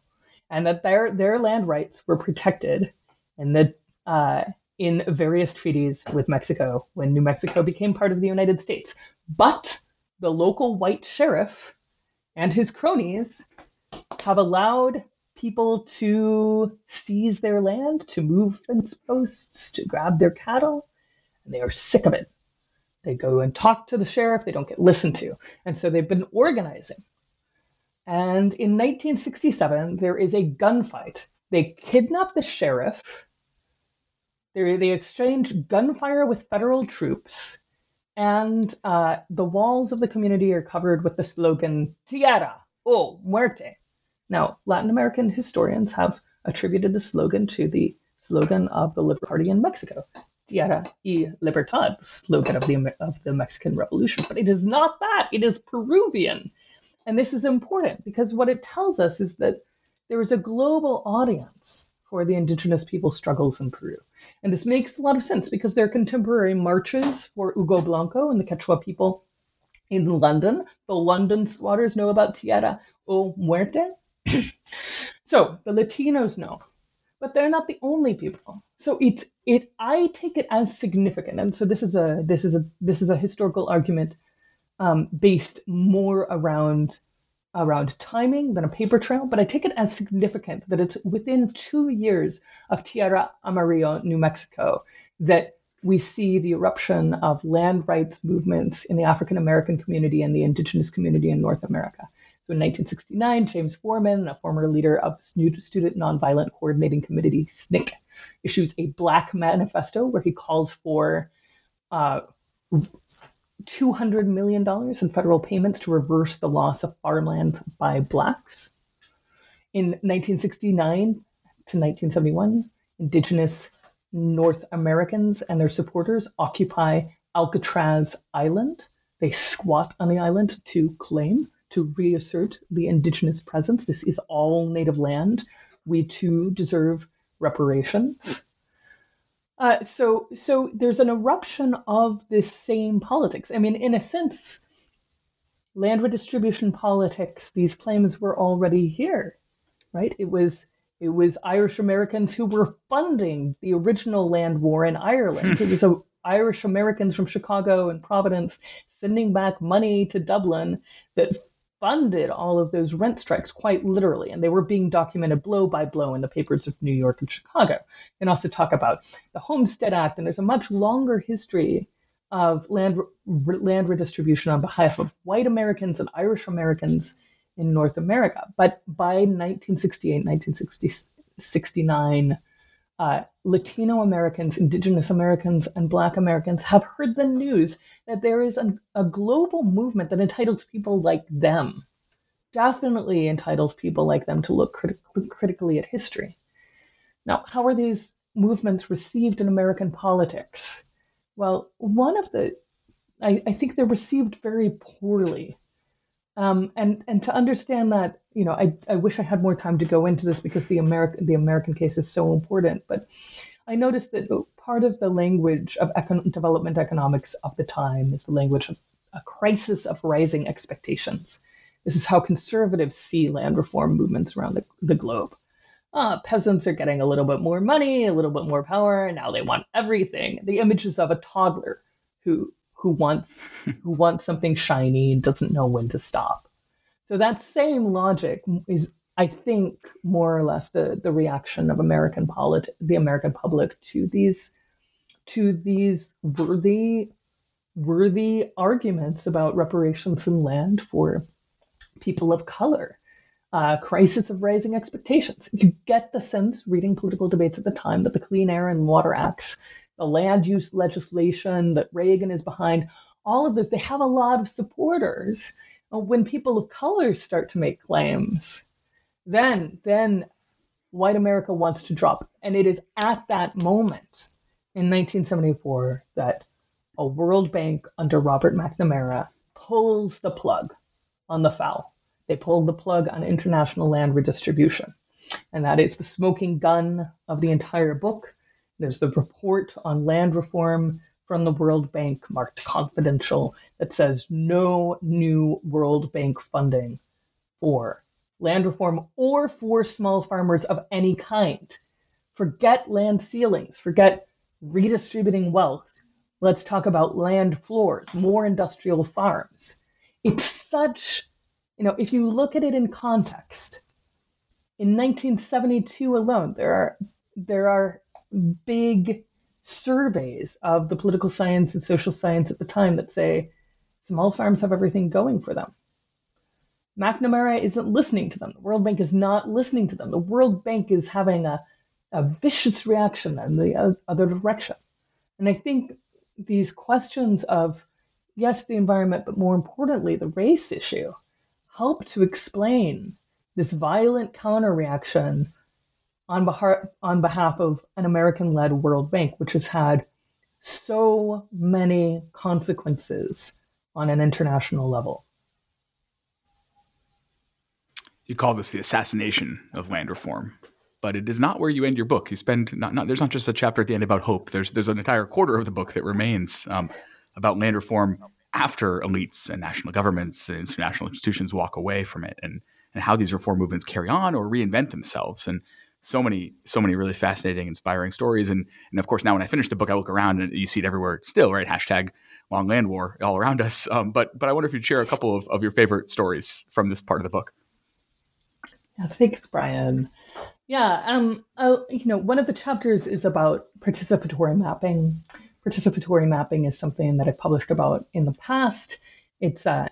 Speaker 3: and that their their land rights were protected, and that uh, in various treaties with Mexico when New Mexico became part of the United States. But the local white sheriff and his cronies have allowed people to seize their land, to move fence posts, to grab their cattle, and they are sick of it. They go and talk to the sheriff, they don't get listened to. And so they've been organizing. And in 1967, there is a gunfight. They kidnap the sheriff they, they exchange gunfire with federal troops, and uh, the walls of the community are covered with the slogan Tierra o muerte. Now, Latin American historians have attributed the slogan to the slogan of the Liberal Party in Mexico, Tierra y Libertad, the slogan of the, of the Mexican Revolution. But it is not that, it is Peruvian. And this is important because what it tells us is that there is a global audience for the indigenous people struggles in Peru. And this makes a lot of sense because there are contemporary marches for Hugo Blanco and the Quechua people in London. The London squatters know about Tierra o Muerte. so the Latinos know, but they're not the only people. So it's it I take it as significant, and so this is a this is a this is a historical argument um, based more around around timing than a paper trail, but I take it as significant that it's within two years of Tierra Amarillo, New Mexico, that we see the eruption of land rights movements in the African American community and the indigenous community in North America. In 1969, James Forman, a former leader of the Student Nonviolent Coordinating Committee, SNCC, issues a black manifesto where he calls for uh, $200 million in federal payments to reverse the loss of farmland by blacks. In 1969 to 1971, indigenous North Americans and their supporters occupy Alcatraz Island. They squat on the island to claim, to reassert the indigenous presence. This is all native land. We too deserve reparations. Uh, so, so there's an eruption of this same politics. I mean, in a sense, land redistribution politics. These claims were already here, right? It was it was Irish Americans who were funding the original land war in Ireland. it was a, Irish Americans from Chicago and Providence sending back money to Dublin that funded all of those rent strikes quite literally, and they were being documented blow by blow in the papers of New York and Chicago. And also talk about the Homestead Act, and there's a much longer history of land land redistribution on behalf of white Americans and Irish Americans in North America. But by 1968, 1969, uh, Latino Americans, Indigenous Americans, and Black Americans have heard the news that there is an, a global movement that entitles people like them, definitely entitles people like them to look criti- critically at history. Now, how are these movements received in American politics? Well, one of the, I, I think they're received very poorly. Um, and and to understand that, you know, I, I wish I had more time to go into this because the American the American case is so important. But I noticed that part of the language of econ- development economics of the time is the language of a crisis of rising expectations. This is how conservatives see land reform movements around the, the globe. Uh, peasants are getting a little bit more money, a little bit more power, and now they want everything. The images of a toddler who who wants who wants something shiny and doesn't know when to stop. So that same logic is, I think, more or less the the reaction of American polit- the American public to these to these worthy worthy arguments about reparations and land for people of color. Uh, crisis of rising expectations. You get the sense, reading political debates at the time, that the Clean Air and Water Acts the land use legislation that Reagan is behind, all of this, they have a lot of supporters. Uh, when people of color start to make claims, then then white America wants to drop. And it is at that moment in 1974 that a World Bank under Robert McNamara pulls the plug on the FAO. They pulled the plug on international land redistribution. And that is the smoking gun of the entire book. There's the report on land reform from the World Bank, marked confidential, that says no new World Bank funding for land reform or for small farmers of any kind. Forget land ceilings, forget redistributing wealth. Let's talk about land floors, more industrial farms. It's such, you know, if you look at it in context, in 1972 alone, there are there are big surveys of the political science and social science at the time that say small farms have everything going for them. McNamara isn't listening to them. The World Bank is not listening to them. The World Bank is having a, a vicious reaction in the other direction. And I think these questions of, yes, the environment, but more importantly, the race issue, help to explain this violent counter reaction on behalf, on behalf of an American led World Bank, which has had so many consequences on an international level.
Speaker 2: You call this the assassination of land reform, but it is not where you end your book. You spend not, not there's not just a chapter at the end about hope. There's there's an entire quarter of the book that remains um, about land reform after elites and national governments and international institutions walk away from it, and and how these reform movements carry on or reinvent themselves. And so many so many really fascinating inspiring stories. And and of course now when i finish the book i look around and you see it everywhere still right? Hashtag long land war all around us. Um, but but i wonder if you'd share a couple of, of your favorite stories from this part of the book.
Speaker 3: Yeah thanks brian. Yeah um uh, you know one of the chapters is about participatory mapping. Participatory mapping is something that i've published about in the past. It's a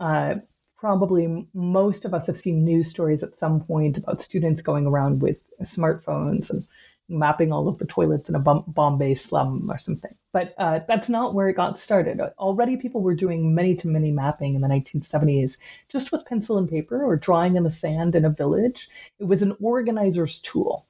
Speaker 3: uh, probably most of us have seen news stories at some point about students going around with smartphones and mapping all of the toilets in a Bombay slum or something. But uh, that's not where it got started. Already, people were doing many to many mapping in the 1970s just with pencil and paper or drawing in the sand in a village. It was an organizer's tool.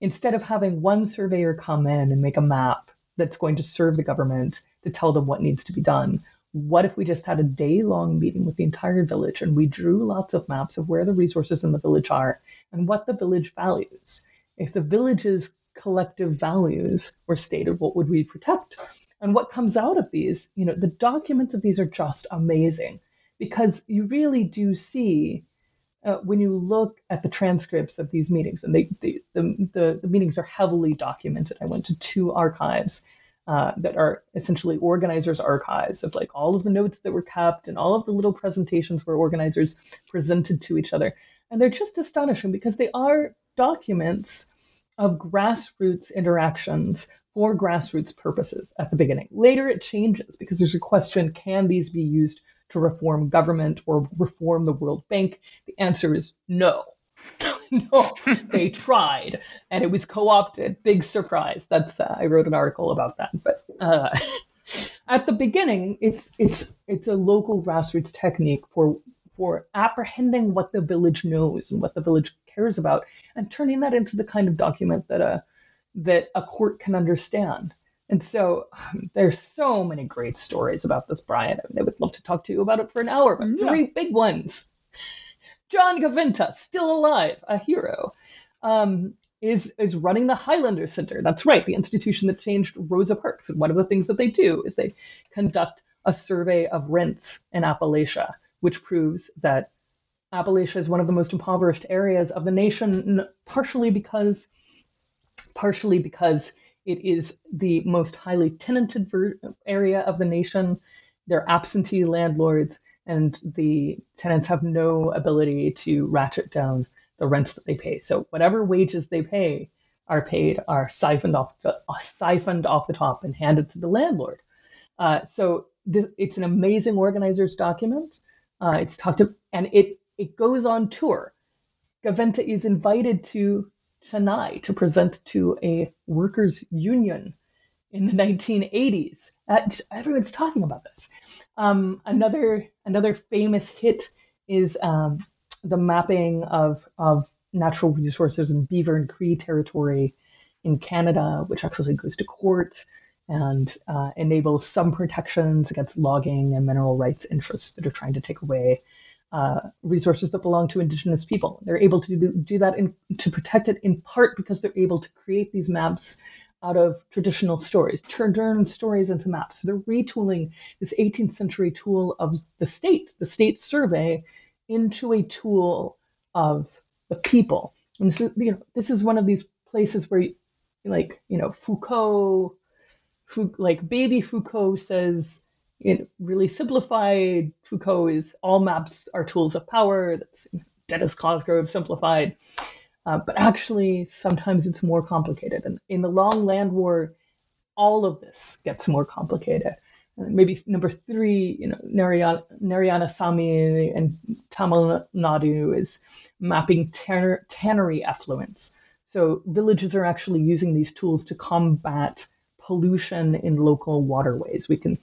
Speaker 3: Instead of having one surveyor come in and make a map that's going to serve the government to tell them what needs to be done, what if we just had a day long meeting with the entire village and we drew lots of maps of where the resources in the village are and what the village values? If the village's collective values were stated, what would we protect? And what comes out of these, you know, the documents of these are just amazing because you really do see uh, when you look at the transcripts of these meetings, and they, they the, the, the meetings are heavily documented. I went to two archives uh, that are essentially organizers' archives of like all of the notes that were kept and all of the little presentations where organizers presented to each other. And they're just astonishing because they are documents of grassroots interactions for grassroots purposes at the beginning. Later it changes because there's a question can these be used to reform government or reform the World Bank? The answer is no. no, they tried, and it was co-opted. Big surprise. That's uh, I wrote an article about that. But uh, at the beginning, it's it's it's a local grassroots technique for for apprehending what the village knows and what the village cares about, and turning that into the kind of document that a that a court can understand. And so um, there's so many great stories about this, Brian. I, mean, I would love to talk to you about it for an hour, but yeah. three big ones. John Gaventa, still alive, a hero, um, is is running the Highlander Center. That's right, the institution that changed Rosa Parks. And one of the things that they do is they conduct a survey of rents in Appalachia, which proves that Appalachia is one of the most impoverished areas of the nation, partially because partially because it is the most highly tenanted ver- area of the nation. They're absentee landlords, and the tenants have no ability to ratchet down the rents that they pay. So whatever wages they pay are paid are siphoned off the, siphoned off the top and handed to the landlord. Uh, so this, it's an amazing organizer's document. Uh, it's talked to, and it it goes on tour. Gaventa is invited to Chennai to present to a workers' union in the 1980s. Uh, everyone's talking about this. Um, another another famous hit is um, the mapping of of natural resources in Beaver and Cree territory in Canada, which actually goes to court and uh, enables some protections against logging and mineral rights interests that are trying to take away uh, resources that belong to indigenous people. They're able to do, do that in, to protect it in part because they're able to create these maps out of traditional stories, turn, stories into maps. So they're retooling this 18th century tool of the state, the state survey, into a tool of the people. And this is, you know, this is one of these places where, you, like, you know, Foucault, like baby Foucault says, in really simplified, Foucault is all maps are tools of power. That's Denis Cosgrove simplified. Uh, but actually, sometimes it's more complicated. And in the Long Land War, all of this gets more complicated. Uh, maybe number three, you know, Narayana, Sami and Tamil Nadu is mapping tanner, tannery effluents. So villages are actually using these tools to combat pollution in local waterways. We can,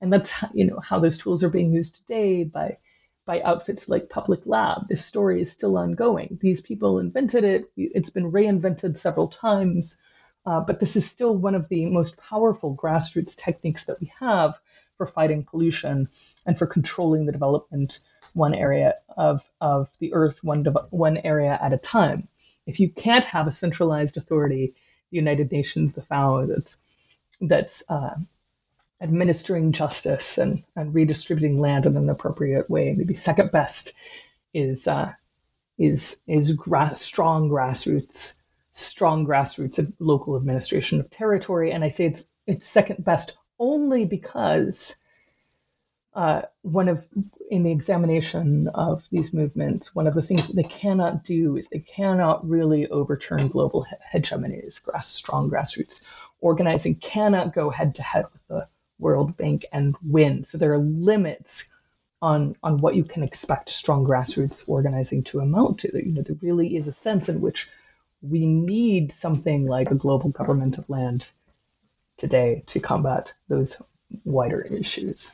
Speaker 3: and that's you know how those tools are being used today by by outfits like Public Lab. This story is still ongoing. These people invented it. It's been reinvented several times. Uh, but this is still one of the most powerful grassroots techniques that we have for fighting pollution and for controlling the development one area of, of the earth, one, de- one area at a time. If you can't have a centralized authority, the United Nations, the FAO, that's, that's uh, administering justice and, and redistributing land in an appropriate way. Maybe second best is uh, is is gra- strong grassroots, strong grassroots of local administration of territory. And I say it's it's second best only because uh, one of in the examination of these movements, one of the things that they cannot do is they cannot really overturn global hegemonies. Grass, strong grassroots organizing cannot go head to head with the World Bank and win. So there are limits on on what you can expect strong grassroots organizing to amount to. You know, there really is a sense in which we need something like a global government of land today to combat those wider issues.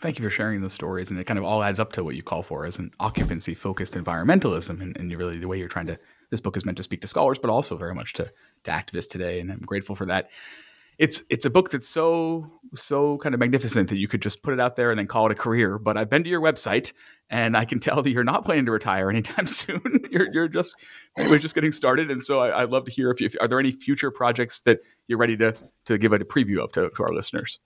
Speaker 2: Thank you for sharing those stories. And it kind of all adds up to what you call for as an occupancy focused environmentalism. And, and really the way you're trying to, this book is meant to speak to scholars, but also very much to, to activists today. And I'm grateful for that it's it's a book that's so so kind of magnificent that you could just put it out there and then call it a career. But I've been to your website and I can tell that you're not planning to retire anytime soon. you're you're just you're just getting started, and so I, would love to hear if, you, if are there any future projects that you're ready to to give a preview of to, to our listeners.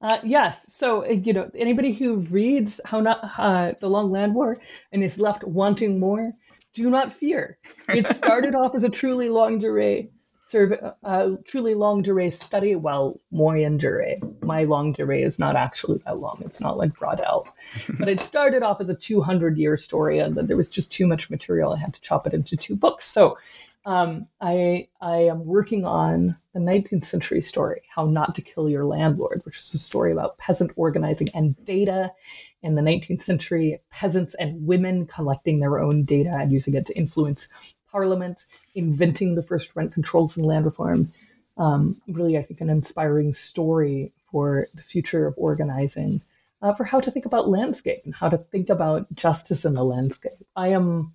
Speaker 3: Uh, yes. So, uh, you know, anybody who reads How Not uh, the Long Land War and is left wanting more, do not fear. It started off as a truly longue durée serve a truly longue durée study. Well, moyen durée. My longue durée is not actually that long. It's not like Braudel. but it started off as a 200 year story, and then there was just too much material. I had to chop it into two books. So um, I I am working on the 19th century story, How Not to Kill Your Landlord, which is a story about peasant organizing and data in the 19th century, peasants and women collecting their own data and using it to influence parliament, inventing the first rent controls and land reform. Um, really, I think an inspiring story for the future of organizing, uh, for how to think about landscape and how to think about justice in the landscape. I am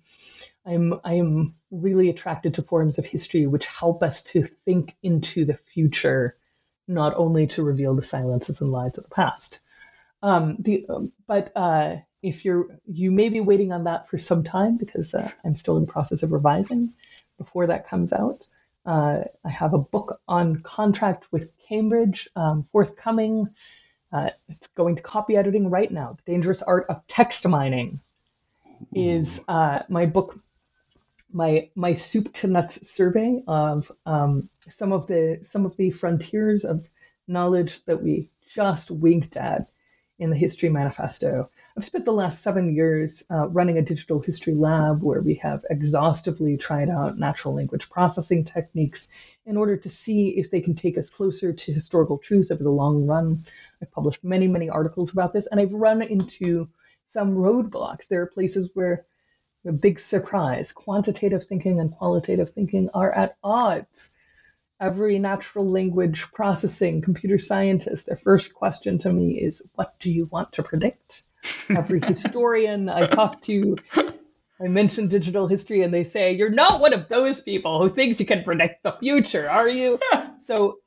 Speaker 3: I'm I'm really attracted to forms of history which help us to think into the future, not only to reveal the silences and lies of the past. Um, the um, but uh, if you're you may be waiting on that for some time because uh, I'm still in the process of revising before that comes out. Uh, I have a book on contract with Cambridge um, forthcoming. Uh, it's going to copy editing right now. The Dangerous Art of Text Mining is uh, my book my my soup to nuts survey of um, some of the some of the frontiers of knowledge that we just winked at in the History Manifesto. I've spent the last seven years uh, running a digital history lab where we have exhaustively tried out natural language processing techniques in order to see if they can take us closer to historical truths over the long run. I've published many, many articles about this, and I've run into some roadblocks. There are places where a big surprise. Quantitative thinking and qualitative thinking are at odds. Every natural language processing computer scientist, their first question to me is, What do you want to predict? Every historian I talk to, I mention digital history and they say, You're not one of those people who thinks you can predict the future, are you? so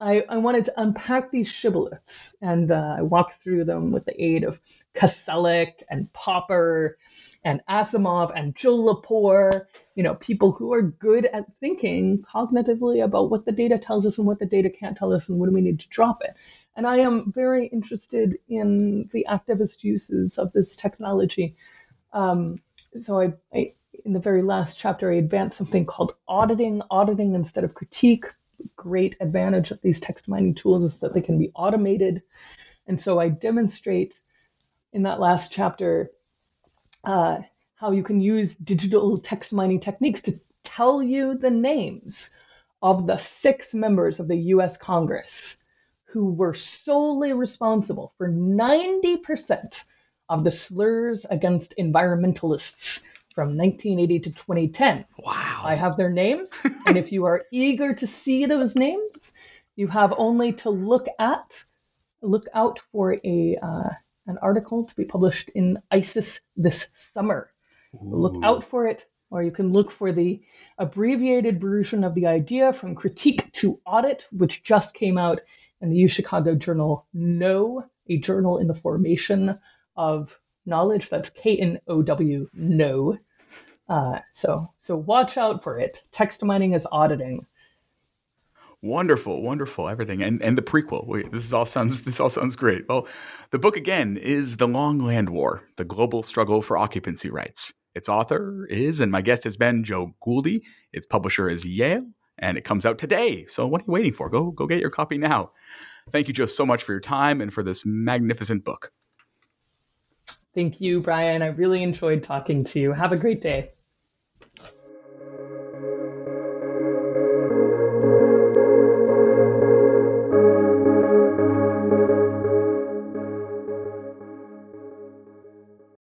Speaker 3: I, I, wanted to unpack these shibboleths and uh, I walked through them with the aid of Koselleck and Popper and Asimov and Jill Lepore, you know, people who are good at thinking cognitively about what the data tells us and what the data can't tell us and when we need to drop it. And I am very interested in the activist uses of this technology. Um, so I, I, in the very last chapter, I advanced something called auditing, auditing instead of critique great advantage of these text mining tools is that they can be automated. And so I demonstrate in that last chapter uh, how you can use digital text mining techniques to tell you the names of the six members of the US Congress who were solely responsible for 90% of the slurs against environmentalists from 1980 to 2010.
Speaker 2: Wow.
Speaker 3: I have their names. and if you are eager to see those names, you have only to look at, look out for a uh, an article to be published in ISIS this summer. Ooh. Look out for it, or you can look for the abbreviated version of the idea from critique to audit, which just came out in the U Chicago journal Know, a journal in the formation of knowledge. That's K N O W, Know. Uh, so so watch out for it. Text mining is auditing.
Speaker 2: Wonderful, wonderful, everything, and and the prequel. Wait, this is all sounds this all sounds great. Well, the book again is "The Long Land War: The Global Struggle for Occupancy Rights." Its author is, and my guest has been Jo Guldi. Its publisher is Yale, and it comes out today. So what are you waiting for? Go go get your copy now. Thank you, Jo, so much for your time and for this magnificent book.
Speaker 3: Thank you, Brian. I really enjoyed talking to you. Have a great day.